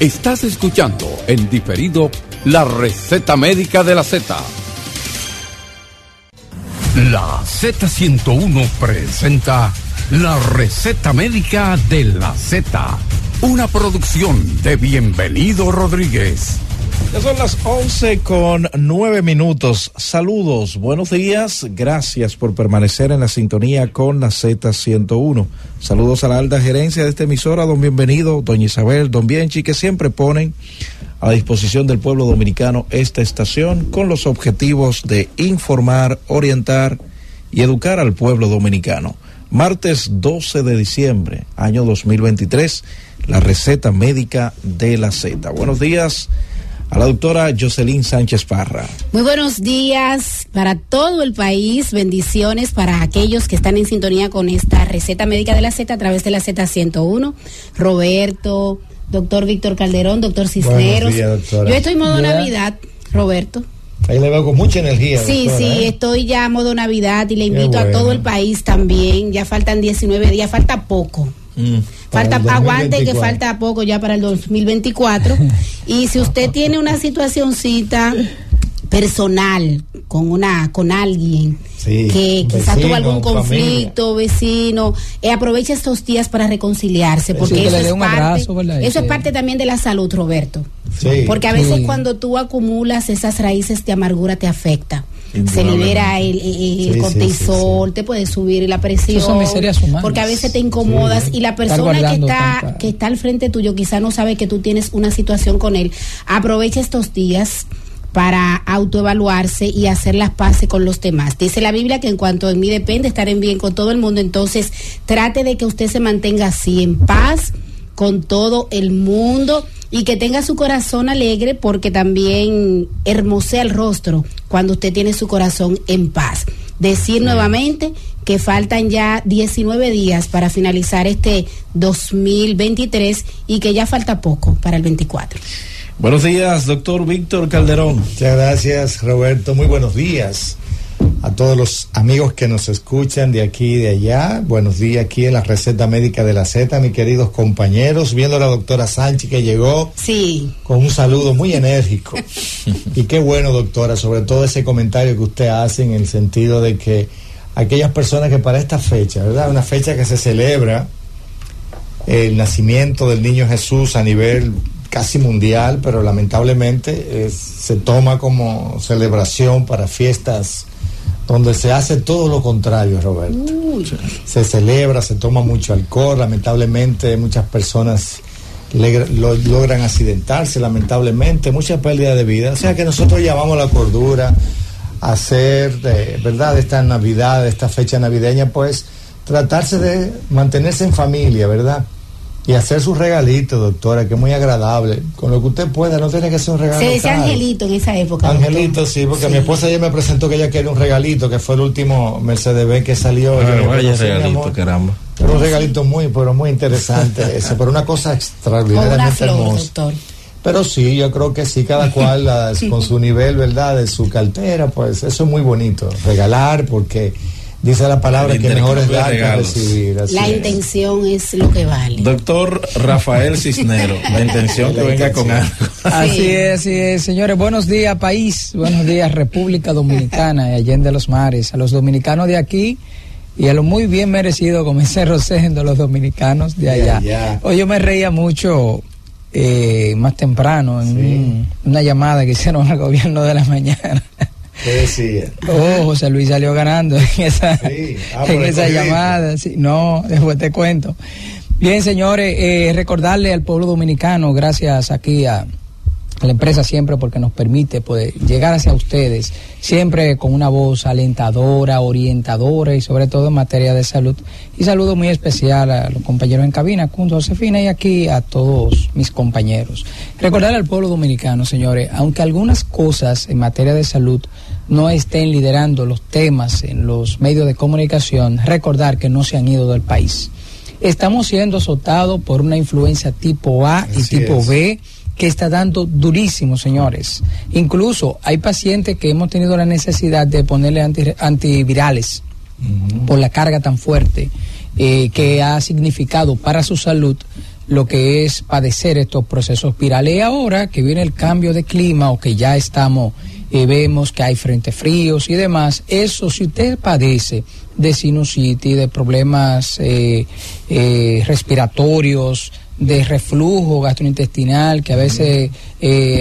Estás escuchando en diferido la receta médica de la Z. La Z101 presenta la receta médica de la Z, una producción de Bienvenido Rodríguez. Ya son las 11 con 9 minutos. Saludos, buenos días. Gracias por permanecer en la sintonía con la Z101. Saludos a la alta gerencia de esta emisora, don Bienvenido, doña Isabel, don Bienchi, que siempre ponen a disposición del pueblo dominicano esta estación con los objetivos de informar, orientar y educar al pueblo dominicano. Martes 12 de diciembre, año 2023, la receta médica de la Z. Buenos días a la doctora Jocelyn Sánchez Parra. Muy buenos días para todo el país, bendiciones para aquellos que están en sintonía con esta receta médica de la Z a través de la Z101. Roberto, doctor Víctor Calderón, doctor Cisneros. Yo estoy en modo Navidad, Roberto. Ahí le veo con mucha energía. Sí, sí, ¿eh? estoy ya a modo Navidad y le invito a todo el país también. Ya faltan 19 días, falta poco. Mm. falta aguante que falta poco ya para el 2024 y si usted tiene una situacioncita personal con una con alguien que quizás tuvo algún conflicto vecino eh, aprovecha estos días para reconciliarse porque eso, es parte, eso es parte también de la salud Roberto. Porque a veces cuando tú acumulas esas raíces de amargura te afecta se libera el, cortisol, te puede subir la presión. Porque a veces te incomodas y la persona que está, que está al frente tuyo quizá no sabe que tú tienes una situación con él. Aprovecha estos días para autoevaluarse y hacer las paces con los demás. Dice la Biblia que en cuanto de mí depende estar en bien con todo el mundo, entonces trate de que usted se mantenga así en paz con todo el mundo y que tenga su corazón alegre porque también hermosea el rostro cuando usted tiene su corazón en paz. Decir nuevamente que faltan ya 19 días para finalizar este 2023 y que ya falta poco para el 24. Buenos días, doctor Víctor Calderón. Muchas gracias, Roberto. Muy buenos días a todos los amigos que nos escuchan de aquí y de allá. Buenos días aquí en la receta médica de la Z, mis queridos compañeros. Viendo a la doctora Sánchez que llegó sí. con un saludo muy enérgico. y qué bueno, doctora, sobre todo ese comentario que usted hace en el sentido de que aquellas personas que para esta fecha, ¿verdad? Una fecha que se celebra el nacimiento del niño Jesús a nivel casi mundial, pero lamentablemente se toma como celebración para fiestas donde se hace todo lo contrario, Roberto. Se celebra, se toma mucho alcohol, lamentablemente muchas personas logran accidentarse, lamentablemente, mucha pérdida de vida. O sea que nosotros llamamos la cordura, a hacer, de, ¿verdad?, esta Navidad, esta fecha navideña, pues tratarse de mantenerse en familia, ¿verdad? Y hacer su regalito, doctora, que es muy agradable. Con lo que usted pueda, no tiene que ser un regalo. Se decía Angelito en esa época. Angelito, sí, porque mi esposa ayer me presentó que ella quería un regalito, que fue el último Mercedes Benz que salió. Ah, vaya regalito, caramba. Era un regalito muy, pero muy interesante ese, pero una cosa extraordinariamente hermosa. Pero sí, yo creo que sí, cada cual con su nivel, ¿verdad? De su cartera, pues eso es muy bonito. Regalar, porque Dice la palabra que mejor es dar que recibir. la intención es lo que vale. Doctor Rafael Cisnero, la intención que venga con algo. Así es, así es. Señores, buenos días, país. Buenos días, República Dominicana y Allende los Mares. A los dominicanos de aquí y a lo muy bien merecido, como dice Rosendo, los dominicanos de allá. Hoy yo me reía mucho eh, más temprano en una llamada que hicieron al gobierno de la mañana. ¿Qué decía? Oh, José Luis salió ganando en esa, ah, en esa llamada. Sí, no, después te cuento. Bien, señores, eh, recordarle al pueblo dominicano, gracias aquí a la empresa siempre porque nos permite poder llegar hacia ustedes, siempre con una voz alentadora, orientadora y sobre todo en materia de salud. Y saludo muy especial a los compañeros en cabina, junto a Josefina y aquí a todos mis compañeros. Recordar al pueblo dominicano, señores, aunque algunas cosas en materia de salud no estén liderando los temas en los medios de comunicación, recordar que no se han ido del país. Estamos siendo azotados por una influencia tipo A y tipo B que está dando durísimo, señores. Incluso hay pacientes que hemos tenido la necesidad de ponerle antivirales por la carga tan fuerte eh, que ha significado para su salud lo que es padecer estos procesos virales. Y ahora que viene el cambio de clima o que ya estamos, eh, vemos que hay frentes fríos y demás, eso si usted padece de sinusitis, de problemas eh, eh, respiratorios, de reflujo gastrointestinal que a veces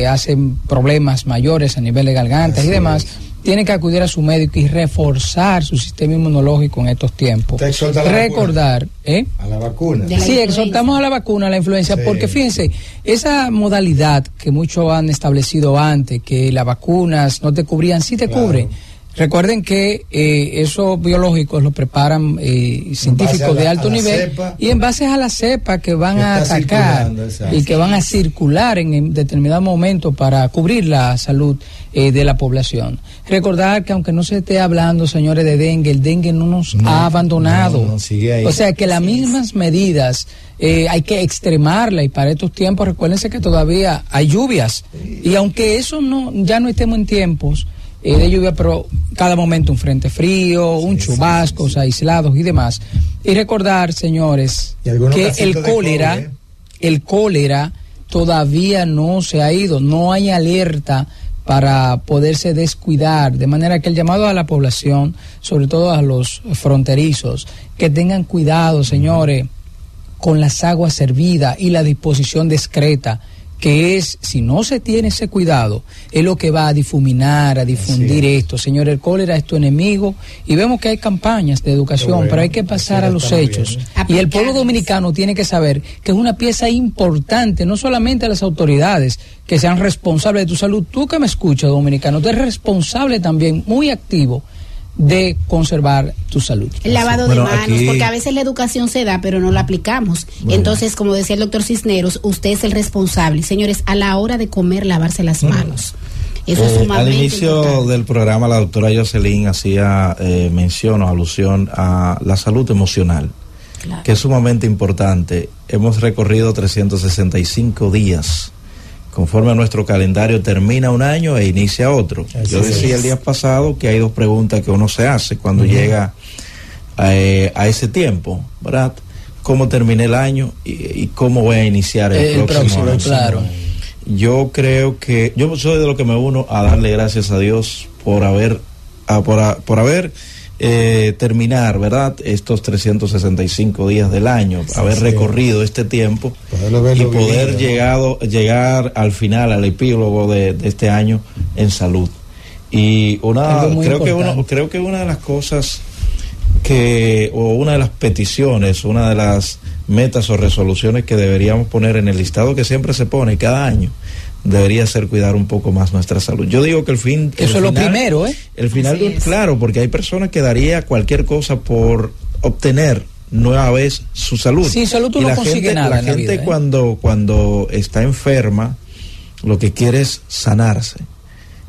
hacen problemas mayores a nivel de garganta y demás tiene que acudir a su médico y reforzar su sistema inmunológico en estos tiempos. Recordar, ¿eh? A la vacuna. Sí, exhortamos a la vacuna, a la influencia, porque fíjense, esa modalidad que muchos han establecido antes, que las vacunas no te cubrían, sí te cubren Recuerden que eh, esos biológicos los preparan eh, científicos de alto nivel y en base a la cepa que van a atacar y que van a circular en, determinado momento para cubrir la salud eh, de la población. Recordar que aunque no se esté hablando, señores, de dengue, el dengue no nos ha abandonado. o sea que las mismas medidas hay que extremarla y para estos tiempos recuérdense que todavía hay lluvias. Y aunque eso no ya no estemos en tiempos eh, de lluvia, pero cada momento un frente frío, un chubasco, aislados y demás. Y recordar, señores, que el cólera, ¿eh? el cólera todavía no se ha ido, no hay alerta para poderse descuidar, de manera que el llamado a la población, sobre todo a los fronterizos, que tengan cuidado, señores, con las aguas servidas y la disposición discreta que es, si no se tiene ese cuidado, es lo que va a difuminar, a difundir esto. Señor, el cólera es tu enemigo y vemos que hay campañas de educación, pero hay que pasar a los hechos. Y el pueblo dominicano tiene que saber que es una pieza importante, no solamente a las autoridades que sean responsables de tu salud, tú que me escuchas, dominicano, tú eres responsable también, muy activo de conservar tu salud. El lavado de manos, porque a veces la educación se da, pero no la aplicamos. Entonces, como decía el doctor Cisneros, usted es el responsable. Señores, a la hora de comer, lavarse las manos. Eso es eh, Al inicio del programa, la doctora Jocelyn hacía eh, mención o alusión a la salud emocional, que es sumamente importante. Hemos recorrido 365 días conforme a nuestro calendario termina un año e inicia otro. Yo decía el día pasado que hay dos preguntas que uno se hace cuando llega eh, a, ese tiempo, ¿verdad? ¿Cómo terminé el año y, cómo voy a iniciar el, próximo, año? Claro. Yo creo que yo soy de lo que me uno a darle gracias a Dios por haber por, por haber eh, terminar, ¿verdad? Estos 365 días del año, haber recorrido este tiempo y poder llegado, llegar al final, al epílogo de, este año en salud. Y una, creo que uno, creo que una de las cosas que, o una de las peticiones, una de las metas o resoluciones que deberíamos poner en el listado que siempre se pone cada año, debería ser cuidar un poco más nuestra salud. Yo digo que el fin... Eso es lo primero, ¿eh? El final, claro, porque hay personas que daría cualquier cosa por obtener nueva vez su salud. Sin salud tú no consigues nada. La gente ¿eh? cuando, cuando está enferma, lo que quiere es sanarse.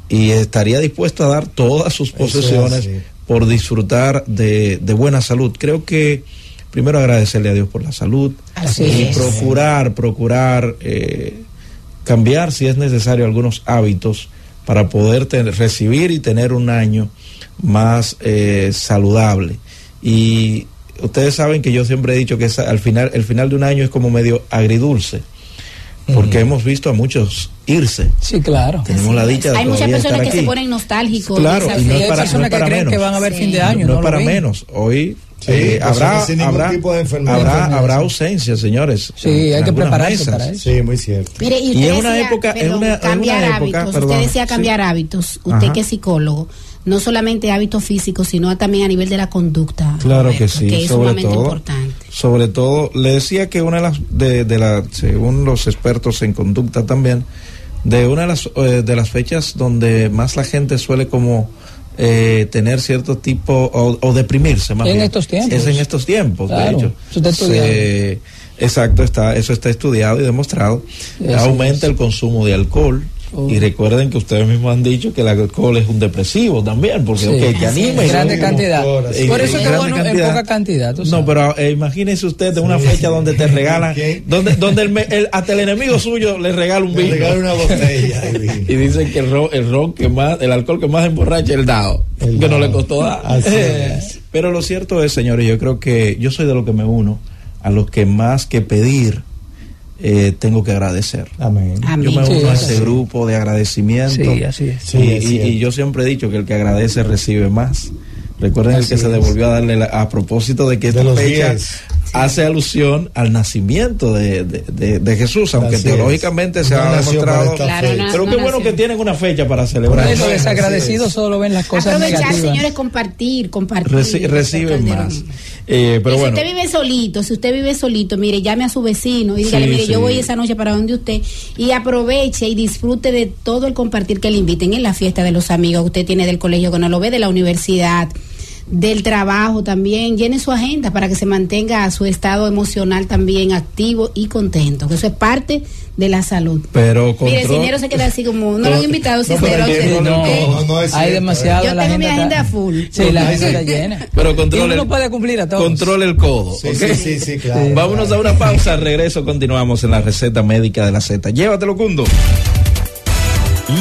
Y estaría dispuesto a dar todas sus posesiones por disfrutar de, de, buena salud. Creo que primero agradecerle a Dios por la salud y procurar, procurar... Eh, cambiar si es necesario algunos hábitos para poder recibir y tener un año más eh, saludable. Y ustedes saben que yo siempre he dicho que al final, el final de un año es como medio agridulce, porque hemos visto a muchos irse. Sí, claro. Tenemos la dicha de Hay muchas personas que se ponen nostálgicos. Claro, y no es para, que van a ver fin de año. No, es para menos. Hoy eh, habrá, habrá, habrá, habrá, ausencia, señores. Sí, hay que prepararse para eso. Sí, muy cierto. Mire, y, y es una época, es una, cambiar hábitos. usted decía cambiar hábitos. Usted que es psicólogo, no solamente hábitos físicos, sino también a nivel de la conducta. Claro que sí, que es sobre sumamente todo, importante. Sobre todo, le decía que una de las, de, de la, según los expertos en conducta también, de una de las, eh, de las fechas donde más la gente suele como eh, tener cierto tipo o, deprimirse más en estos tiempos. Es en estos tiempos de hecho. exacto está eso está estudiado y demostrado. Aumenta el consumo de alcohol Oh. Y recuerden que ustedes mismos han dicho que el alcohol es un depresivo también, porque sí. te anima. En grande cantidad. Por eso que bueno, en poca cantidad. No, pero eh, imagínense usted de una fecha donde te regalan, donde, donde el, hasta el enemigo suyo le regala un vino. Le regala una botella. y dicen que el ron, el ron que más, el alcohol que más emborracha es el dado, que no le costó dar. pero lo cierto es, señores, yo creo que yo soy de lo que me uno a los que más que pedir eh, tengo que agradecer. Amén. Yo me uno a ese grupo de agradecimiento. Sí, así es. y, yo siempre he dicho que el que agradece recibe más. Recuerden el que se devolvió a darle a propósito de que esta fecha hace alusión al nacimiento de, de, Jesús, aunque teológicamente se ha demostrado. pero qué bueno que tienen una fecha para celebrar. Los desagradecidos solo ven las cosas Aprovechar, negativas. señores, compartir, compartir. reciben más. Eh, pero bueno. Si usted vive solito, si usted vive solito, mire, llame a su vecino y dígale, mire, yo voy esa noche para donde usted y aproveche y disfrute de todo el compartir que le inviten en la fiesta de los amigos que usted tiene del colegio que no lo ve, de la universidad del trabajo también, llene su agenda para que se mantenga su estado emocional también activo y contento, que eso es parte de la salud. Pero Mire, el dinero se queda así como, no lo han invitado, no, pero no, no, hay demasiado. Yo tengo mi agenda full. Sí, la agenda llena. Pero controle, no puede cumplir a todos. Controle el codo. Sí, sí, sí, claro. Vámonos a una pausa, regreso, continuamos en la receta médica de la Z. Llévatelo, Cundo.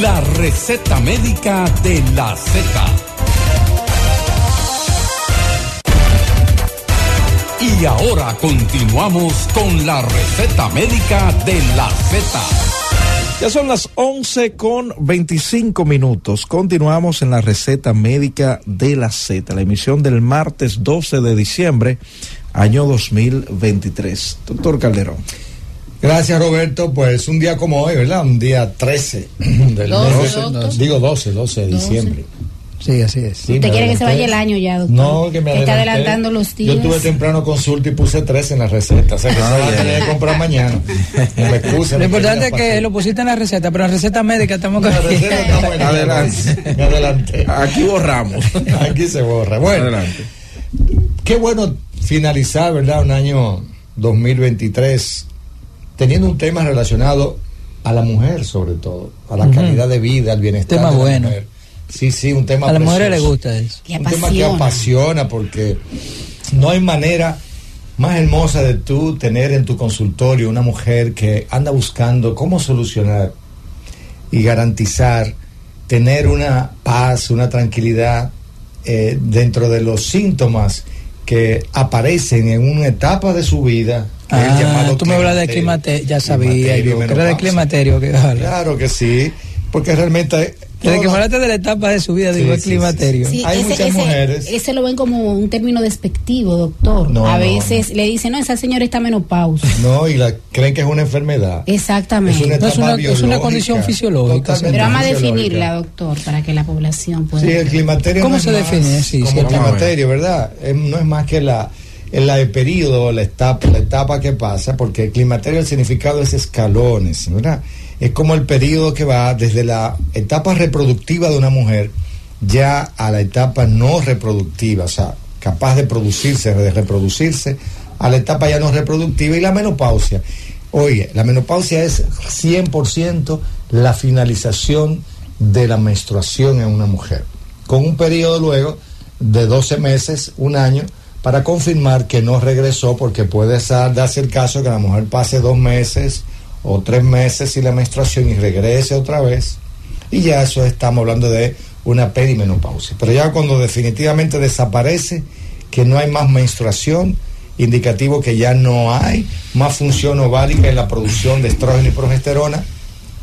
La receta médica de la Z. Y ahora continuamos con la receta médica de la Z. Ya son las 11 con 25 minutos. Continuamos en la receta médica de la Z, la emisión del martes 12 de diciembre, año 2023. Doctor Calderón. Gracias, Roberto. Pues un día como hoy, ¿verdad? Un día 13 del 12, digo 12, 12 de diciembre. Sí, así es. ¿Usted quiere que se vaya el año ya, doctor? No, que me Está adelantando los días. Yo tuve temprano consulta y puse tres en la receta. O sea que se va a tener que comprar mañana. No me lo importante es que lo pusiste en la receta, pero en la receta médica estamos con la receta estamos Adelante. Adelante. Aquí borramos. Aquí se borra. Bueno, Adelante. qué bueno finalizar, ¿verdad? Un año 2023 teniendo un tema relacionado a la mujer, sobre todo, a la calidad de vida, al bienestar tema de la bueno. mujer Sí, sí, un tema A las mujeres les gusta eso. un tema que apasiona porque no hay manera más hermosa de tú tener en tu consultorio una mujer que anda buscando cómo solucionar y garantizar tener una paz, una tranquilidad eh, dentro de los síntomas que aparecen en una etapa de su vida. Ah, tú me hablas de climaterio, ya sabía, yo, que era de climaterio. Que, claro que sí, porque realmente desde que hablaste de la etapa de su vida, digo, el climaterio. Hay ese, muchas mujeres. Ese lo ven como un término despectivo, doctor. a veces le dicen, no, esa señora está menopausa. No, y la creen que es una enfermedad. Exactamente. Es una, es una, condición fisiológica. Pero vamos a definirla, doctor, para que la población pueda. Sí, el climaterio. ¿Cómo se define? Sí, como el climaterio, ¿verdad? no es más que la el periodo, la etapa, la etapa que pasa, porque el climaterio, el significado es escalones, ¿verdad? Es como el periodo que va desde la etapa reproductiva de una mujer ya a la etapa no reproductiva, o sea, capaz de producirse, de reproducirse, a la etapa ya no reproductiva y la menopausia. Oye, la menopausia es 100% la finalización de la menstruación en una mujer, con un periodo luego de 12 meses, un año, para confirmar que no regresó, porque puede darse el caso que la mujer pase dos meses, o tres meses y la menstruación y regrese otra vez. Y ya eso estamos hablando de una perimenopausia. Pero ya cuando definitivamente desaparece, que no hay más menstruación, indicativo que ya no hay más función ovárica en la producción de estrógeno y progesterona,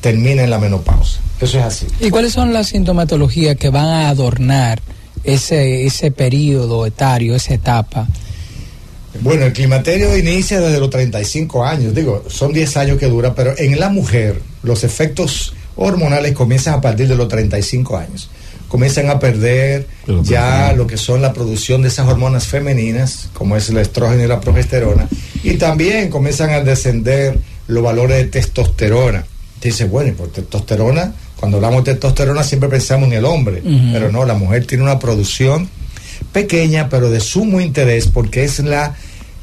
termina en la menopausia. Eso es así. ¿Y cuáles son las sintomatologías que van a adornar ese, ese periodo etario, esa etapa? Bueno, el climaterio inicia desde los 35 años, digo, son 10 años que dura, pero en la mujer los efectos hormonales comienzan a partir de los 35 años. Comienzan a perder ya lo que son la producción de esas hormonas femeninas, como es el estrógeno y la progesterona, y también comienzan a descender los valores de testosterona. Dice, bueno, y por testosterona, cuando hablamos de testosterona siempre pensamos en el hombre, pero no, la mujer tiene una producción pequeña, pero de sumo interés, porque es la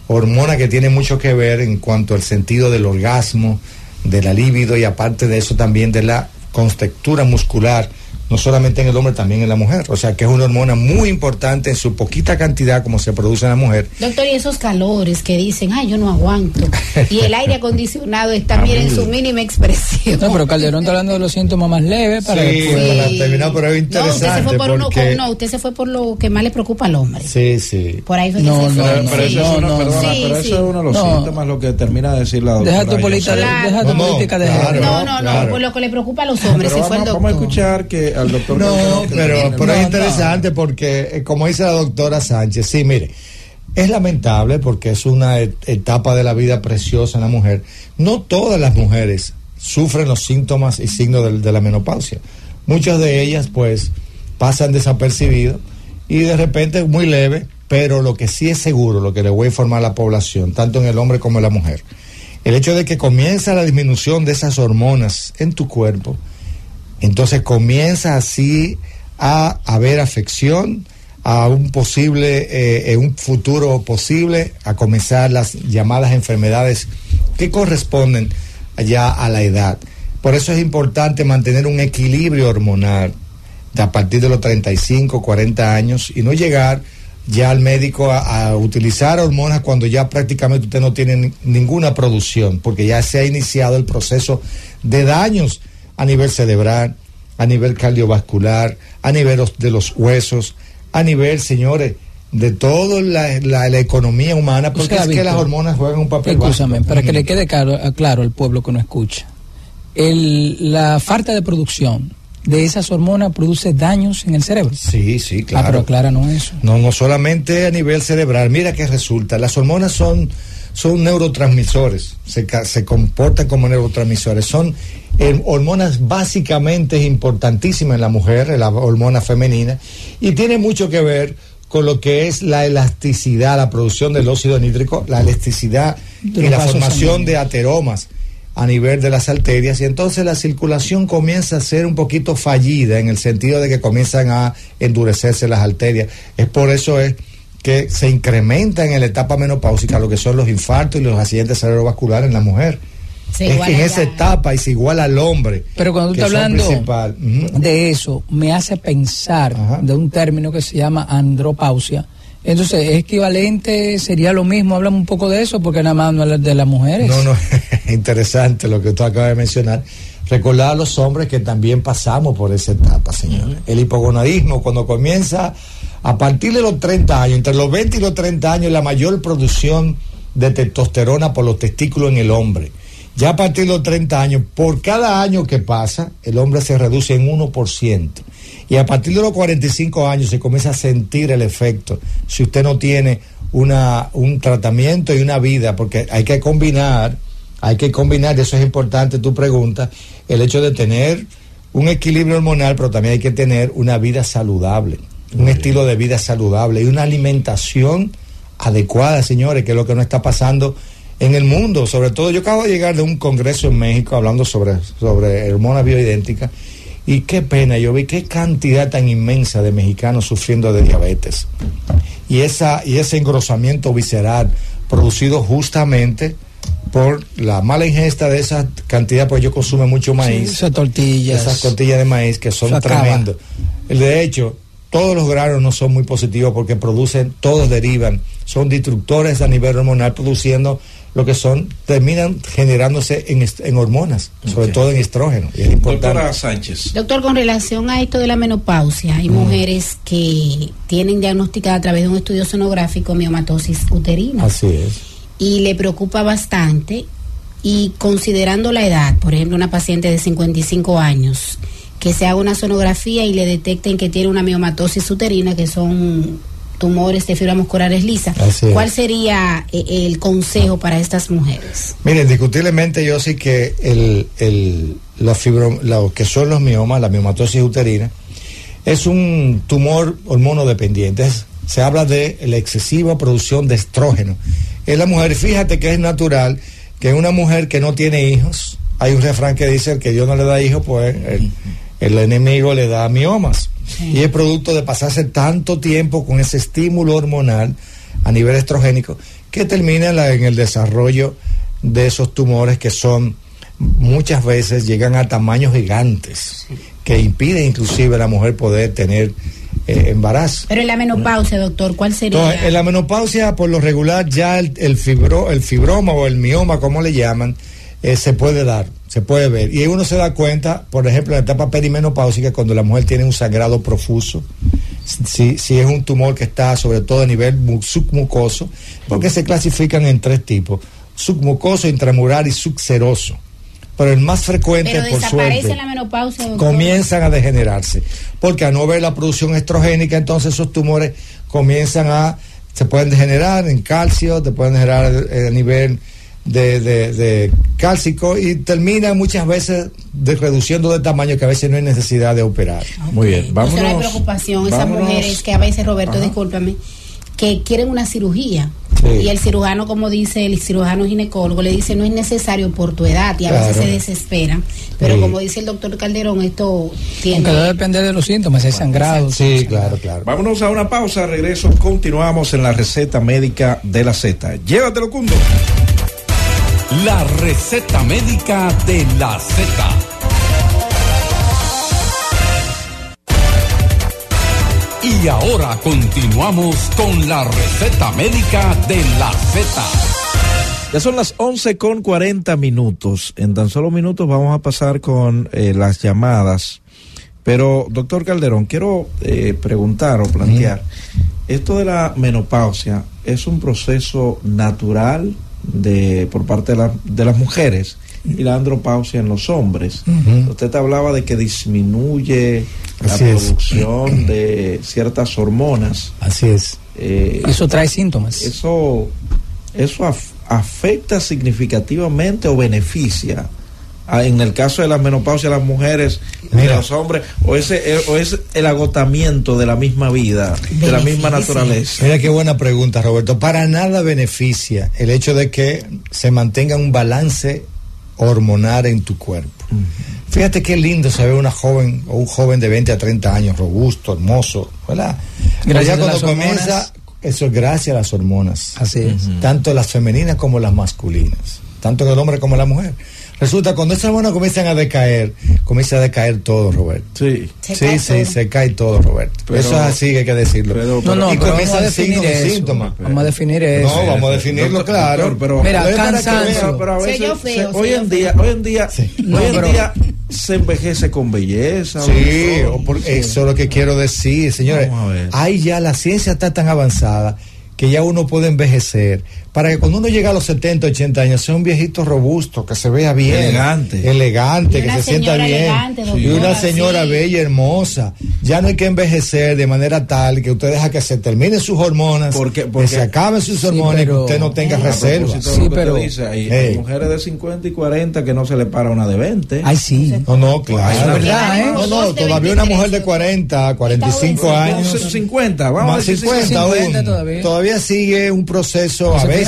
hormona que tiene mucho que ver en cuanto al sentido del orgasmo, de la libido y aparte de eso también de la constructura muscular no solamente en el hombre, también en la mujer. O sea que es una hormona muy importante en su poquita cantidad como se produce en la mujer. Doctor, y esos calores que dicen, ay, yo no aguanto. Y el aire acondicionado está, también en su mínima expresión. No, pero Calderón está hablando de los síntomas más leves para, sí, terminar, pero es interesante. No, usted se fue por, uno, no, usted se fue por lo que más le preocupa al hombre. Sí, sí. Por ahí fue no, que se no, fue. Pero, eso, es uno, perdona, pero eso es uno de los síntomas, lo que termina de decir la doctora. Deja tu, política, deja tu política de claro, No, no, no, por lo que le preocupa a los hombres, se fue el doctor. Vamos a escuchar que al doctor... No, pero, pero es interesante porque, eh, como dice la doctora Sánchez, sí, mire, es lamentable porque es una etapa de la vida preciosa en la mujer. No todas las mujeres sufren los síntomas y signos de, la menopausia. Muchas de ellas, pues, pasan desapercibidos y de repente muy leve, pero lo que sí es seguro, lo que le voy a informar a la población, tanto en el hombre como en la mujer, el hecho de que comienza la disminución de esas hormonas en tu cuerpo, entonces comienza así a haber afección, a un posible, eh, un futuro posible, a comenzar las llamadas enfermedades que corresponden ya a la edad. Por eso es importante mantener un equilibrio hormonal a partir de los 35, 40 años y no llegar ya al médico a, utilizar hormonas cuando ya prácticamente usted no tiene ninguna producción, porque ya se ha iniciado el proceso de daños a nivel cerebral, a nivel cardiovascular, a nivel de los huesos, a nivel, señores, de toda la, economía humana, porque es que las hormonas juegan un papel Escúchame, para que le quede claro, claro al pueblo que no escucha. El, la falta de producción de esas hormonas produce daños en el cerebro. Sí, sí, claro. Ah, pero acláranos eso. No, no solamente a nivel cerebral. Mira qué resulta. Las hormonas son, son neurotransmisores, se, se comportan como neurotransmisores. Son hormonas básicamente importantísimas en la mujer, la hormona femenina, y tiene mucho que ver con lo que es la elasticidad, la producción del óxido nítrico, la elasticidad y la formación de ateromas a nivel de las arterias y entonces la circulación comienza a ser un poquito fallida en el sentido de que comienzan a endurecerse las arterias. Es por eso es que se incrementa en la etapa menopáusica lo que son los infartos y los accidentes cerebrovasculares en la mujer es que en esa etapa es igual al hombre. Pero cuando tú estás hablando de eso, me hace pensar de un término que se llama andropausia. Entonces, ¿es equivalente? ¿Sería lo mismo? Háblame un poco de eso, porque nada más no es de las mujeres. No, no, interesante lo que tú acabas de mencionar. Recordar a los hombres que también pasamos por esa etapa, señores. El hipogonadismo, cuando comienza a partir de los 30 años, entre los 20 y los 30 años, la mayor producción de testosterona por los testículos en el hombre. Ya a partir de los 30 años, por cada año que pasa, el hombre se reduce en 1%. Y a partir de los 45 años se comienza a sentir el efecto. Si usted no tiene una, un tratamiento y una vida, porque hay que combinar, hay que combinar, eso es importante tu pregunta, el hecho de tener un equilibrio hormonal, pero también hay que tener una vida saludable, un estilo de vida saludable y una alimentación adecuada, señores, que es lo que no está pasando en el mundo, sobre todo yo acabo de llegar de un congreso en México hablando sobre, sobre hormonas bioidénticas y qué pena, yo vi qué cantidad tan inmensa de mexicanos sufriendo de diabetes y, esa, y ese engrosamiento visceral producido justamente por la mala ingesta de esa cantidad, pues yo consumo mucho maíz. esas tortillas. Esas tortillas de maíz que son tremendos. De hecho, todos los granos no son muy positivos porque producen, todos derivan, son destructores a nivel hormonal, produciendo lo que son, terminan generándose en, hormonas, sobre todo en estrógeno. Doctora Sánchez. Doctor, con relación a esto de la menopausia, hay mujeres que tienen diagnosticada a través de un estudio sonográfico miomatosis uterina. Así es. Y le preocupa bastante. Y considerando la edad, por ejemplo, una paciente de 55 años, que se haga una sonografía y le detecten que tiene una miomatosis uterina, que son tumores de fibra musculares lisa. ¿Cuál sería eh, el consejo para estas mujeres? Miren, indiscutiblemente yo sí que el, el, la fibro, lo que son los miomas, la miomatosis uterina, es un tumor hormonodependiente. se habla de la excesiva producción de estrógeno. En la mujer, fíjate que es natural que una mujer que no tiene hijos, hay un refrán que dice que Dios no le da hijos, pues el, el enemigo le da miomas. Y es producto de pasarse tanto tiempo con ese estímulo hormonal a nivel estrogénico que termina en el desarrollo de esos tumores que son muchas veces llegan a tamaños gigantes, que impide inclusive a la mujer poder tener eh, embarazo. Pero en la menopausia, doctor, ¿cuál sería? Entonces, en la menopausia, por lo regular, ya el, fibro, el fibroma o el mioma, como le llaman, eh, se puede dar, se puede ver. Y uno se da cuenta, por ejemplo, en la etapa perimenopáusica, cuando la mujer tiene un sangrado profuso, si, si es un tumor que está sobre todo a nivel submucoso, porque se clasifican en tres tipos, submucoso, intramural y subseroso. Pero el más frecuente, por suerte, la menopausia, comienzan a degenerarse, porque a no ver la producción estrogénica, entonces esos tumores comienzan a, se pueden degenerar en calcio, te pueden degenerar a nivel de, de, cálcico y terminan muchas veces de, reduciendo de tamaño que a veces no hay necesidad de operar. Muy bien, vamos. No hay preocupación, esas mujeres que a veces, Roberto, discúlpame, que quieren una cirugía y el cirujano, como dice el cirujano ginecólogo, le dice no es necesario por tu edad y a veces se desesperan. Pero como dice el doctor Calderón, esto tiene... Aunque debe depender de los síntomas, hay sangrado. Sí, claro, claro. Vámonos a una pausa, regreso, continuamos en la receta médica de la Z. Llévatelo, Cundo. La receta médica de la Z. Y ahora continuamos con la receta médica de la Z. Ya son las 11 con 40 minutos. En tan solo minutos vamos a pasar con eh, las llamadas. Pero, doctor Calderón, quiero eh, preguntar o plantear, esto de la menopausia es un proceso natural de por parte de, de las mujeres y la andropausia en los hombres. Usted hablaba de que disminuye la producción de ciertas hormonas. Así es. Eh, eso trae síntomas. Eso, eso afecta significativamente o beneficia en el caso de la menopausia las mujeres y los hombres o ese o es el agotamiento de la misma vida de la misma naturaleza mira qué buena pregunta Roberto para nada beneficia el hecho de que se mantenga un balance hormonal en tu cuerpo. Fíjate qué lindo se ve una joven o un joven de 20 a 30 años, robusto, hermoso, ¿verdad? Gracias cuando comienza, eso es gracias a las hormonas. Así es. Tanto las femeninas como las masculinas, tanto en el hombre como en la mujer. Resulta, cuando esas hormonas comienzan a decaer, comienza a decaer todo, Roberto. Sí, sí, sí, se cae todo, Roberto. eso es así, hay que decirlo. no, no, y comienzan signos y síntomas. Vamos a definir eso. No, vamos a definirlo, claro. pero, Mira, cansancio. Pero a veces, hoy, en día, hoy en día, hoy en día se envejece con belleza. Sí, eso es lo que quiero decir, señores. Ahí ya la ciencia está tan avanzada que ya uno puede envejecer para que cuando uno llega a los 70, 80 años sea un viejito robusto, que se vea bien, elegante, elegante que se sienta bien, y una señora bella, hermosa. Ya no hay que envejecer de manera tal que usted deja que se terminen sus hormonas, porque, que se acaben sus hormonas y que usted no tenga reservas. Sí, pero dice, hay, mujeres de 50 y 40 que no se le para una de 20. Ay, sí. No, no, claro. verdad, ¿eh? No, no, todavía una mujer de 40, 45 años. 50, vamos más 50, aún. Todavía. todavía sigue un proceso a veces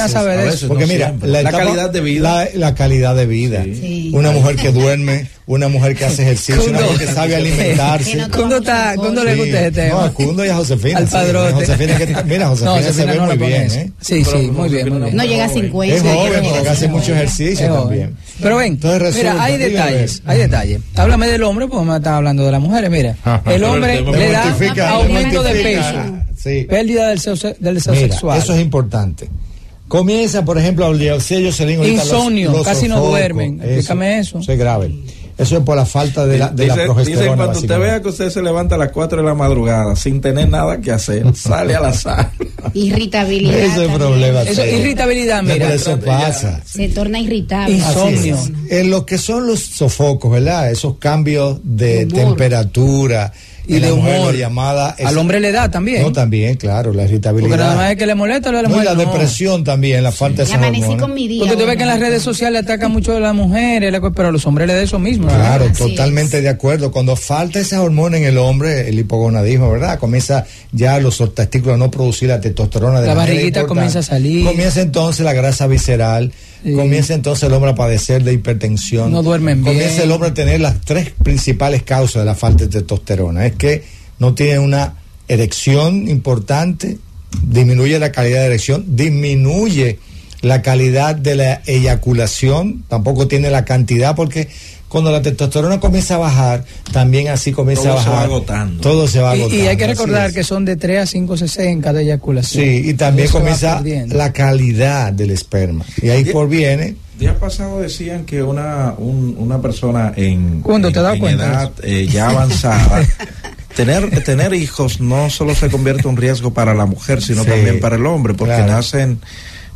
porque mira, la, calidad de vida. La, calidad de vida. Una mujer que duerme, una mujer que hace ejercicio, una mujer que sabe alimentarse. ¿Cuándo, está, ¿Cuándo le gusta este tema? No, a Cundo y a Josefina. Al padrote. Josefina que, mira, Josefina se ve muy bien. ¿eh? Sí, sí, muy bien, muy bien. No llega a 50. Es joven porque hace mucho ejercicio también. Pero ven, mira, hay detalles, hay detalles. Háblame del hombre, porque me estás hablando de las mujeres. Mira, el hombre le da aumento de peso, pérdida del deseo sexual. Eso es importante. Comienza, por ejemplo, al día Jocelyn. Insomnio, casi no duermen. Explícame eso. Eso es grave. Eso es por la falta de la, de la progesterona. Cuando usted vea que usted se levanta a las 4 de la madrugada sin tener nada que hacer, sale a la sala. Irritabilidad. Ese es el problema. Eso, irritabilidad, mira. eso pasa. Se torna irritable. Insomnio. En lo que son los sofocos, ¿verdad? Esos cambios de temperatura, y de humor. Llamada Al hombre le da también. No, también, claro, la irritabilidad. Porque nada más es que le molesta lo de la mujer. la depresión también, la falta de Amanecí con mi día. Porque tú ves que en las redes sociales atacan mucho a las mujeres, pero a los hombres le da eso mismo. Claro, totalmente de acuerdo. Cuando falta esa hormona en el hombre, el hipogonadismo, ¿verdad? Comienza ya los testículos a no producir la testosterona de la, la barriguita comienza a salir. Comienza entonces la grasa visceral. Comienza entonces el hombre a padecer de hipertensión. No duermen bien. Comienza el hombre a tener las tres principales causas de la falta de testosterona. Es que no tiene una erección importante, disminuye la calidad de erección, disminuye la calidad de la eyaculación, tampoco tiene la cantidad porque cuando la testosterona comienza a bajar, también así comienza a bajar. Todo se va agotando. Todo se va agotando. Y, hay que recordar que son de 3 a 5 cc en cada eyaculación. Sí, y también comienza la calidad del esperma. Y ahí por viene día pasado decían que una, una persona en, ¿Cuándo te en, edad eh, ya avanzada, tener, tener hijos no solo se convierte en un riesgo para la mujer, sino también para el hombre, porque nacen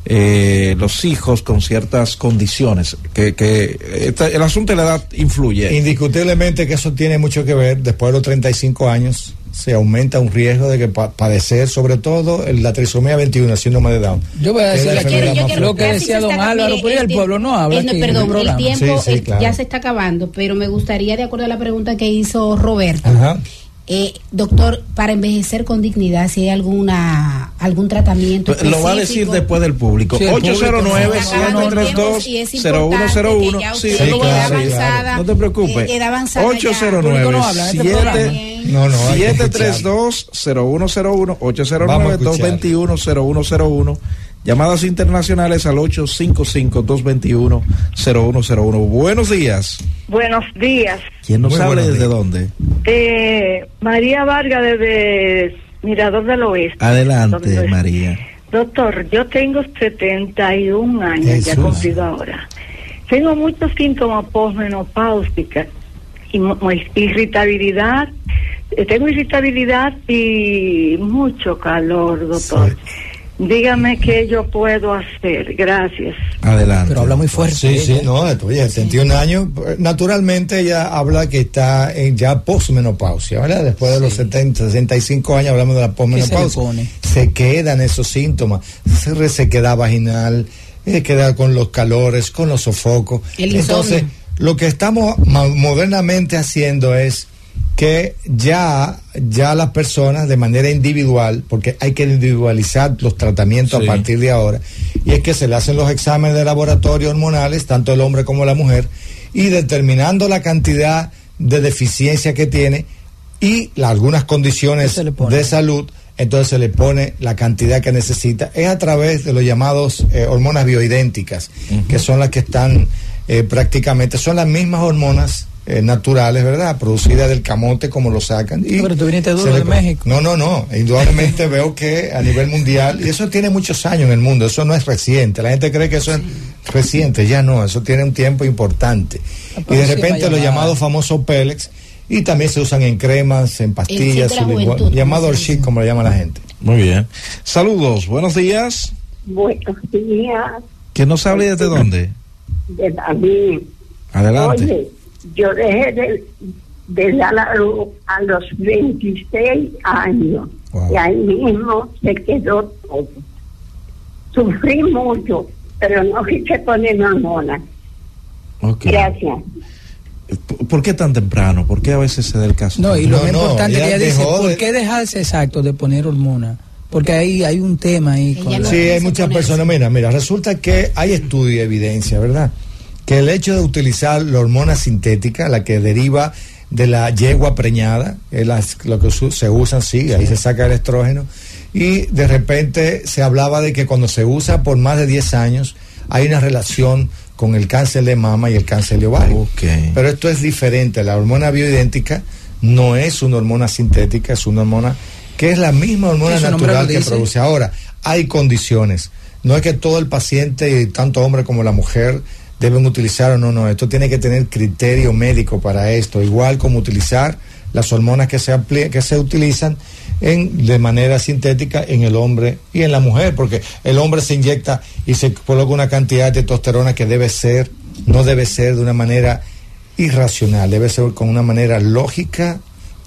eh, los hijos con ciertas condiciones, que, que el asunto de la edad influye. Indiscutiblemente que eso tiene mucho que ver después de los 35 años se aumenta un riesgo de que padecer, sobre todo la trisomía 21, síndrome de Down. Yo voy a decir lo que decía don Álvaro, pues el pueblo no habla. El, perdón, el tiempo ya se está acabando, pero me gustaría, de acuerdo a la pregunta que hizo Roberto, Ajá. Eh, doctor, para envejecer con dignidad, si hay alguna algún tratamiento. Lo va a decir después del público. 809-732-0101. Sí, claro, No te preocupes. 809-732-0101. 809-221-0101. Llamadas internacionales al 855-221-0101. Buenos días. Buenos días. ¿Quién nos habla desde dónde? Eh, María Vargas desde Mirador del Oeste. Adelante, María. Doctor, yo tengo 71 años, ya cumplido ahora. Tengo muchos síntomas postmenopáusicos, irritabilidad, eh, tengo irritabilidad y mucho calor, doctor. Dígame qué yo puedo hacer. Gracias. Adelante. Pero habla muy fuerte. Sí, sí, no, oye, 71 años. Naturalmente ella habla que está en ya posmenopausia, ¿verdad? Después de los 70, 65 años hablamos de la posmenopausia. Se, quedan esos síntomas. Se resequedad vaginal, se queda con los calores, con los sofocos. Entonces, lo que estamos modernamente haciendo es que ya, ya las personas de manera individual, porque hay que individualizar los tratamientos a partir de ahora, y es que se le hacen los exámenes de laboratorio hormonales, tanto el hombre como la mujer, y determinando la cantidad de deficiencia que tiene y algunas condiciones de salud, entonces se le pone la cantidad que necesita. Es a través de los llamados eh, hormonas bioidénticas, que son las que están eh, prácticamente, son las mismas hormonas eh, naturales, ¿verdad? Producidas del camote como lo sacan. Y pero tú viniste duro de México. No, no, no. Indudablemente veo que a nivel mundial, y eso tiene muchos años en el mundo, eso no es reciente. La gente cree que eso es reciente, ya no, eso tiene un tiempo importante. Y de repente los llamados famosos Pélex, y también se usan en cremas, en pastillas, llamado Orchid, como le llama la gente. Muy bien. Saludos, buenos días. Buenos días. ¿Quién nos habla desde dónde? De David. Adelante yo dejé de, de dar a, a los 26 años y ahí mismo se quedó todo. Sufrí mucho, pero no quise poner hormonas. Okay. Gracias. ¿Por qué tan temprano? ¿Por qué a veces se da el caso? No, y lo más importante que ella dice, ¿por qué dejarse exacto de poner hormonas? Porque ahí hay un tema ahí. sí, hay muchas personas. Mira, mira, resulta que hay estudio y evidencia, ¿verdad? Que el hecho de utilizar la hormona sintética, la que deriva de la yegua preñada, es lo que se usa, sí, ahí se saca el estrógeno, y de repente se hablaba de que cuando se usa por más de 10 años hay una relación con el cáncer de mama y el cáncer de ovario. Pero esto es diferente, la hormona bioidéntica no es una hormona sintética, es una hormona que es la misma hormona natural que produce. Ahora, hay condiciones. No es que todo el paciente, tanto hombre como la mujer, deben utilizar o no, no. Esto tiene que tener criterio médico para esto, igual como utilizar las hormonas que se, que se utilizan en, de manera sintética en el hombre y en la mujer, porque el hombre se inyecta y se coloca una cantidad de testosterona que debe ser, no debe ser de una manera irracional, debe ser con una manera lógica,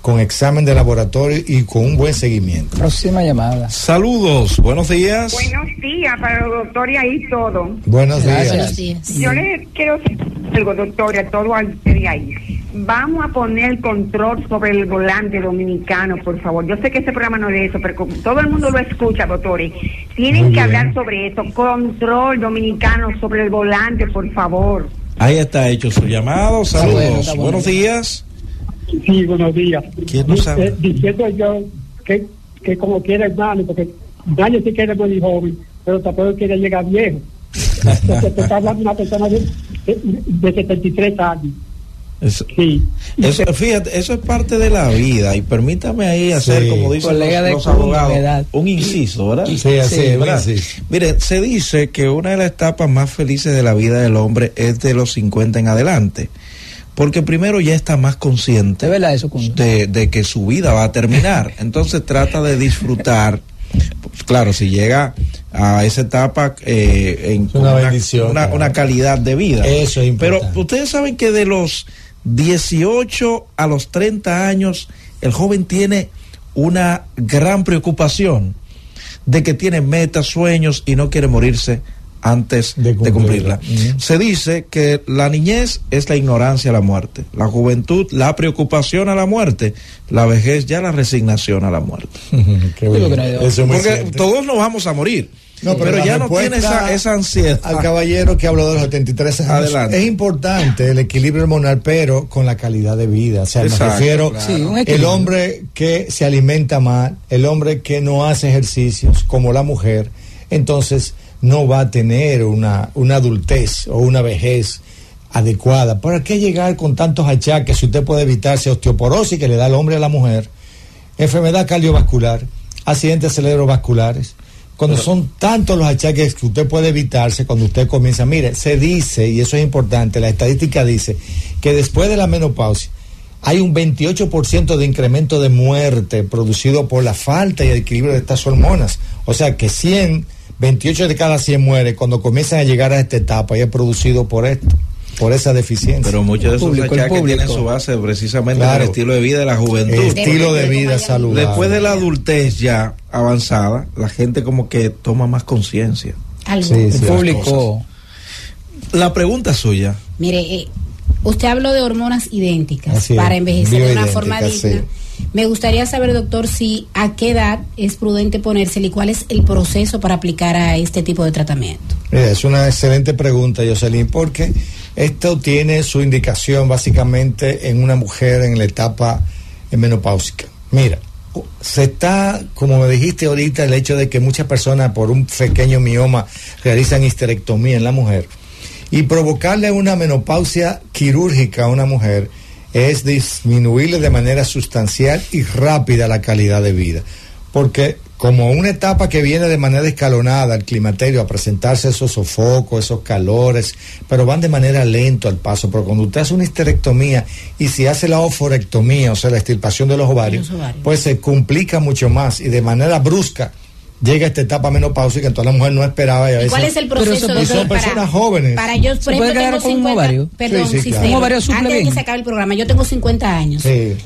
con examen de laboratorio y con un buen seguimiento. Próxima llamada. Saludos, buenos días. Buenos días para el doctor y ahí todo. Buenos días. Buenos días. Yo le quiero decir algo, doctor, a todo al de ahí. Vamos a poner control sobre el volante dominicano, por favor. Yo sé que este programa no es de eso, pero todo el mundo lo escucha, doctores. Tienen que hablar sobre eso. Control dominicano sobre el volante, por favor. Ahí está hecho su llamado. Saludos. Buenos días. Sí, buenos días. ¿Quién no sabe? Eh, diciendo yo que, que como quiere hermano, porque nadie se quiere morir joven, pero tampoco quiere llegar viejo. Entonces te está hablando una persona de, de, 73 años. Eso, sí. eso, fíjate, eso es parte de la vida y permítame ahí hacer, como dicen los, abogados, un inciso, ¿verdad? Sí, así ¿verdad? Mire, se dice que una de las etapas más felices de la vida del hombre es de los 50 en adelante porque primero ya está más consciente de, de, que su vida va a terminar. Entonces trata de disfrutar. Claro, si llega a esa etapa eh, en una, una, calidad de vida. Eso es importante. Pero ustedes saben que de los 18 a los 30 años, el joven tiene una gran preocupación de que tiene metas, sueños y no quiere morirse antes de cumplirla. Se dice que la niñez es la ignorancia a la muerte, la juventud la preocupación a la muerte, la vejez ya la resignación a la muerte. Porque todos nos vamos a morir. pero, ya no tiene esa, ansiedad. Al caballero que habló de los 73 años. Adelante. Es importante el equilibrio hormonal, pero con la calidad de vida. O sea, me refiero el hombre que se alimenta mal, el hombre que no hace ejercicios, como la mujer. Entonces, no va a tener una, una adultez o una vejez adecuada. ¿Para qué llegar con tantos achaques si usted puede evitarse osteoporosis que le da al hombre a la mujer, enfermedad cardiovascular, accidentes cerebrovasculares? Cuando son tantos los achaques que usted puede evitarse cuando usted comienza, mire, se dice, y eso es importante, la estadística dice que después de la menopausia hay un 28% de incremento de muerte producido por la falta y el equilibrio de estas hormonas. O sea que 100 28 de cada 100 muere cuando comienzan a llegar a esta etapa y es producido por esto por esa deficiencia. Pero muchos de esos público, achaques tienen su base precisamente en el estilo de vida de la juventud. El estilo de vida saludable. Después de la adultez ya avanzada, la gente como que toma más conciencia. Sí, el público. La pregunta suya. Mire, eh, usted habló de hormonas idénticas para envejecer de una forma digna. Me gustaría saber, doctor, si a qué edad es prudente ponérselo y cuál es el proceso para aplicar a este tipo de tratamiento. es una excelente pregunta, Jocelyn, porque esto tiene su indicación básicamente en una mujer en la etapa menopáusica. Mira, se está, como me dijiste ahorita, el hecho de que muchas personas por un pequeño mioma realizan histerectomía en la mujer y provocarle una menopausia quirúrgica a una mujer es disminuirle de manera sustancial y rápida la calidad de vida. Porque como una etapa que viene de manera escalonada al climaterio a presentarse esos sofocos, esos calores, pero van de manera lento al paso. Pero cuando usted hace una histerectomía y si hace la oforectomía, o sea, la extirpación de los ovarios, pues se complica mucho más y de manera brusca llega esta etapa menopáusica, entonces la mujer no esperaba. Y, ¿Cuál es el proceso? de son personas jóvenes. Para yo, por ejemplo, tengo 50, un ovario? Perdón, sí, sí, claro. un ovario Antes de que se acabe el programa, yo tengo 50 años.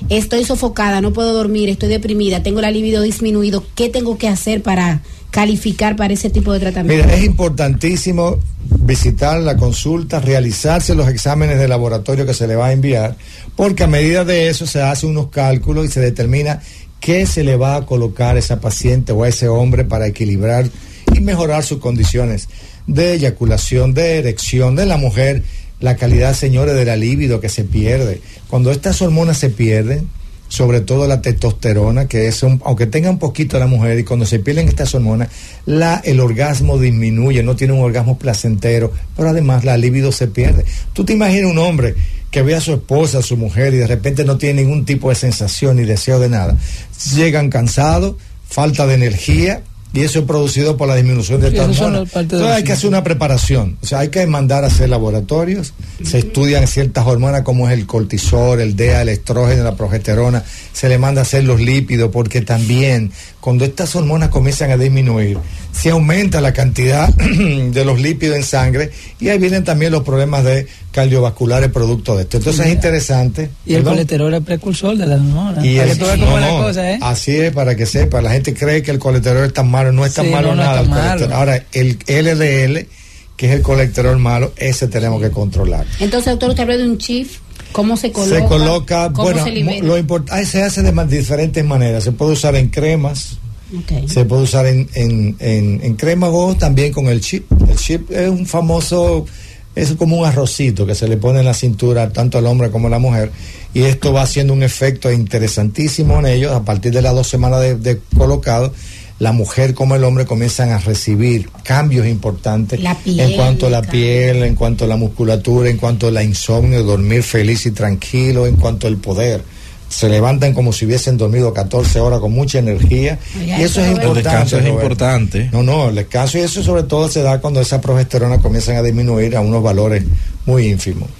Estoy sofocada, no puedo dormir, estoy deprimida, tengo la libido disminuido. ¿Qué tengo que hacer para calificar para ese tipo de tratamiento? Mira, es importantísimo visitar la consulta, realizarse los exámenes de laboratorio que se le va a enviar, porque a medida de eso se hace unos cálculos y se determina qué se le va a colocar a esa paciente o a ese hombre para equilibrar y mejorar sus condiciones de eyaculación, de erección de la mujer, la calidad, señores, de la libido que se pierde. Cuando estas hormonas se pierden, sobre todo la testosterona, que es un, aunque tenga un poquito la mujer, y cuando se pierden estas hormonas, la, el orgasmo disminuye, no tiene un orgasmo placentero, pero además la libido se pierde. Tú te imaginas un hombre que ve a su esposa, a su mujer, y de repente no tiene ningún tipo de sensación ni deseo de nada. Llegan cansados, falta de energía, y eso es producido por la disminución de hormona. Entonces hay que hacer una preparación, o sea, hay que mandar a hacer laboratorios, se estudian ciertas hormonas como es el cortisol, el DEA, el estrógeno, la progesterona, se le manda a hacer los lípidos, porque también cuando estas hormonas comienzan a disminuir, se aumenta la cantidad de los lípidos en sangre y ahí vienen también los problemas de cardiovasculares producto de esto. Entonces es interesante. Y el colesterol es precursor de la hormonas. Y ¿eh? Así es, para que sepa. La gente cree que el colesterol es tan malo, no es tan malo nada. Ahora, el LDL, que es el colesterol malo, ese tenemos que controlar. Entonces, doctor, usted habló de un chief ¿Cómo se coloca? Se coloca, bueno, lo importante, se hace de diferentes maneras. Se puede usar en cremas, se puede usar en, en, en, crema o también con el chip. El chip es un famoso, es como un arrocito que se le pone en la cintura tanto al hombre como a la mujer. Y esto va haciendo un efecto interesantísimo en ellos a partir de las dos semanas de, colocado la mujer como el hombre comienzan a recibir cambios importantes en cuanto a la piel, en cuanto a la musculatura, en cuanto a la insomnio, dormir feliz y tranquilo, en cuanto al poder se levantan como si hubiesen dormido 14 horas con mucha energía. y eso es importante. El descanso es importante. No, no, el descanso y eso sobre todo se da cuando esa progesterona comienzan a disminuir a unos valores muy ínfimos.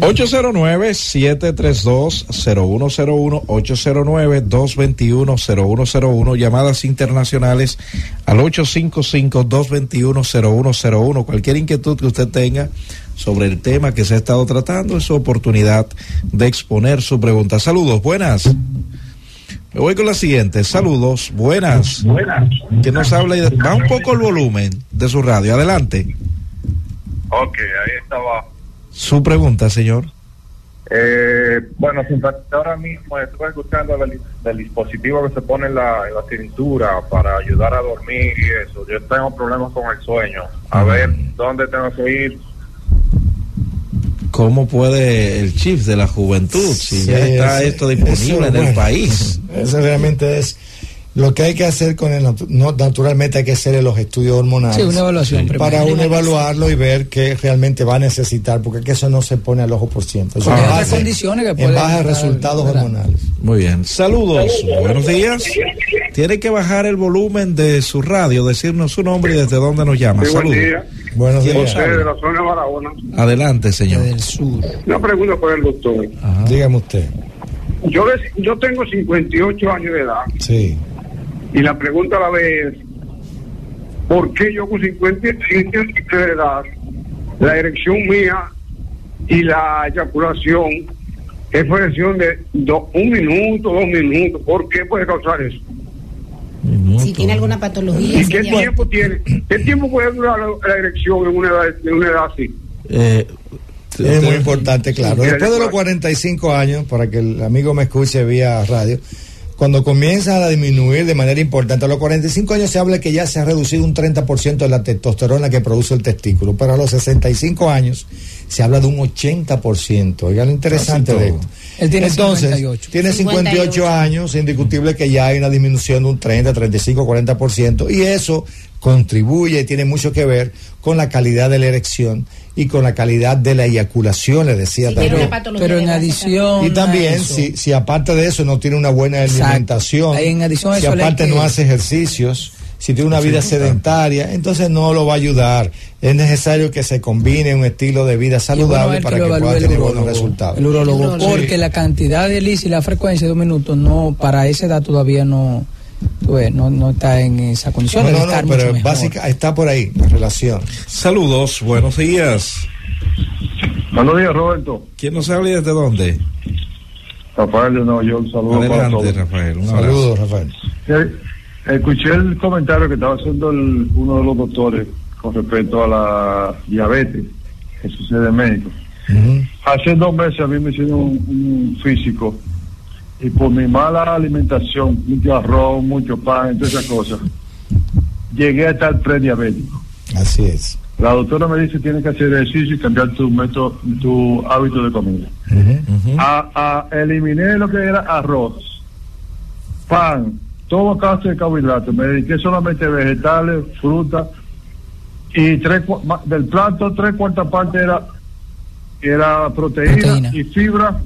809-732-0101, 809-221-0101, llamadas internacionales al 855-221-0101. Cualquier inquietud que usted tenga sobre el tema que se ha estado tratando, es su oportunidad de exponer su pregunta. Saludos, buenas. Me voy con la siguiente. Saludos, buenas. Buenas. Que nos habla y va un poco el volumen de su radio. Adelante. Ok, ahí estaba. Su pregunta, señor. Eh, bueno, ahora mismo estoy escuchando el, dispositivo que se pone en la, cintura para ayudar a dormir y eso. Yo tengo problemas con el sueño. A ver, ¿dónde tengo que ir? ¿Cómo puede el chip de la juventud si ya está esto disponible en el país? Eso realmente es lo que hay que hacer con el no, naturalmente hay que hacer los estudios hormonales sí, una evaluación para uno evaluarlo y ver qué realmente va a necesitar porque eso no se pone al ojo por ciento. Eso ah, condiciones que en base a resultados hormonales. Muy bien. Saludos. Buenos días. Tiene que bajar el volumen de su radio decirnos su nombre y desde dónde nos llama. Saludos. buenos días. de la zona de Barahona. Adelante señor. Del sur. Una pregunta para el doctor. Dígame usted. Yo, yo tengo 58 años de edad. Sí. Y la pregunta a la vez es, ¿por qué yo con 55 años de edad, la erección mía y la eyaculación es presión de un minuto, dos minutos? ¿Por qué puede causar eso? Si tiene alguna patología. ¿Y qué tiempo tiene? ¿Qué tiempo puede durar la, erección en una edad, en una edad así? Eh, es muy importante, claro. Después de los 45 años, para que el amigo me escuche vía radio, cuando comienza a disminuir de manera importante, a los 45 años se habla que ya se ha reducido un 30% de la testosterona que produce el testículo, pero a los 65 años se habla de un 80%. Oiga lo interesante de esto. Él tiene Entonces, 58. tiene 58, años, es indiscutible que ya hay una disminución de un 30, 35, 40%, y eso contribuye y tiene mucho que ver con la calidad de la erección y con la calidad de la eyaculación, le decía también. Pero, en adición. Y también, si, si aparte de eso no tiene una buena alimentación, si aparte no hace ejercicios, si tiene una vida sedentaria, entonces no lo va a ayudar. Es necesario que se combine un estilo de vida saludable para que, pueda tener buenos resultados. El urologo, porque la cantidad de lis y la frecuencia de dos minutos, no, para esa edad todavía no pues, no, no está en esa condición. No, no, pero básica, está por ahí la relación. Saludos, buenos días. Buenos días, Roberto. ¿Quién nos habla y desde dónde? Rafael de Nueva York, saludos Adelante, Rafael. Saludos, Rafael. Escuché el comentario que estaba haciendo uno de los doctores con respecto a la diabetes que sucede en México. Hace dos meses a mí me hicieron un físico y por mi mala alimentación, mucho arroz, mucho pan, todas esas cosas, llegué a estar prediabético. Así es. La doctora me dice tienes que hacer ejercicio y cambiar tu método, tu hábito de comida. a, eliminé lo que era arroz, pan, todo caso de carbohidratos. Me dediqué solamente a vegetales, frutas y tres del plato tres cuartas partes era era proteína, y fibra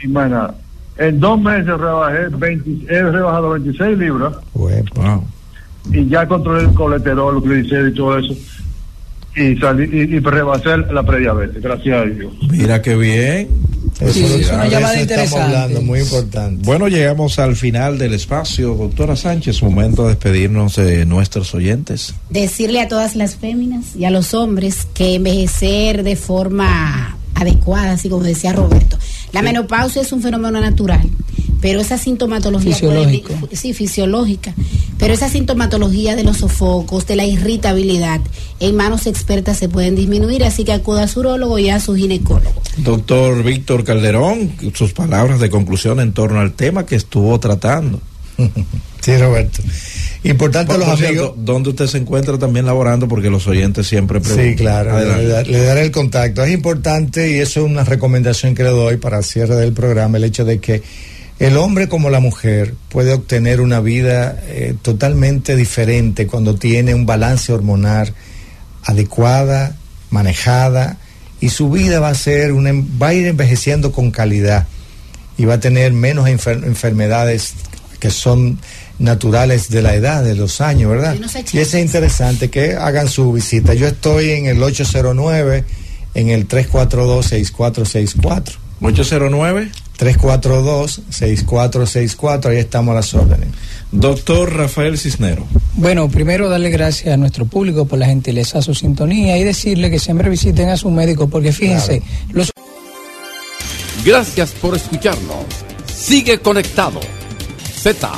y más nada. En dos meses rebajé 20, he rebajado 26 libras. Y ya controlé el colesterol, el glicéridos y todo eso. Y, salí, y, rebasé la prediabetes, gracias a Dios. Mira qué bien. sí, es una llamada interesante. muy importante. Bueno, llegamos al final del espacio. Doctora Sánchez, momento de despedirnos de nuestros oyentes. Decirle a todas las féminas y a los hombres que envejecer de forma adecuada, así como decía Roberto. La menopausia es un fenómeno natural, pero esa sintomatología sí, fisiológica, pero esa sintomatología de los sofocos, de la irritabilidad, en manos expertas se pueden disminuir, así que acuda a su urólogo y a su ginecólogo. Doctor Víctor Calderón, sus palabras de conclusión en torno al tema que estuvo tratando. sí, Roberto. Importante los amigos. ¿Dónde usted se encuentra también laborando? Porque los oyentes siempre preguntan. Sí, claro. Le, daré el contacto. Es importante y eso es una recomendación que le doy para el cierre del programa, el hecho de que El hombre como la mujer puede obtener una vida eh, totalmente diferente cuando tiene un balance hormonal adecuada, manejada, y su vida va a ser una, va a ir envejeciendo con calidad y va a tener menos enfermedades que son naturales de la edad, de los años, ¿verdad? Y eso es interesante que hagan su visita. Yo estoy en el 809, en el 342-6464. 809. 342-6464, ahí estamos a las órdenes. Doctor Rafael Cisnero. Bueno, primero darle gracias a nuestro público por la gentileza, su sintonía y decirle que siempre visiten a su médico porque fíjense, los... Gracias por escucharnos. Sigue conectado. Z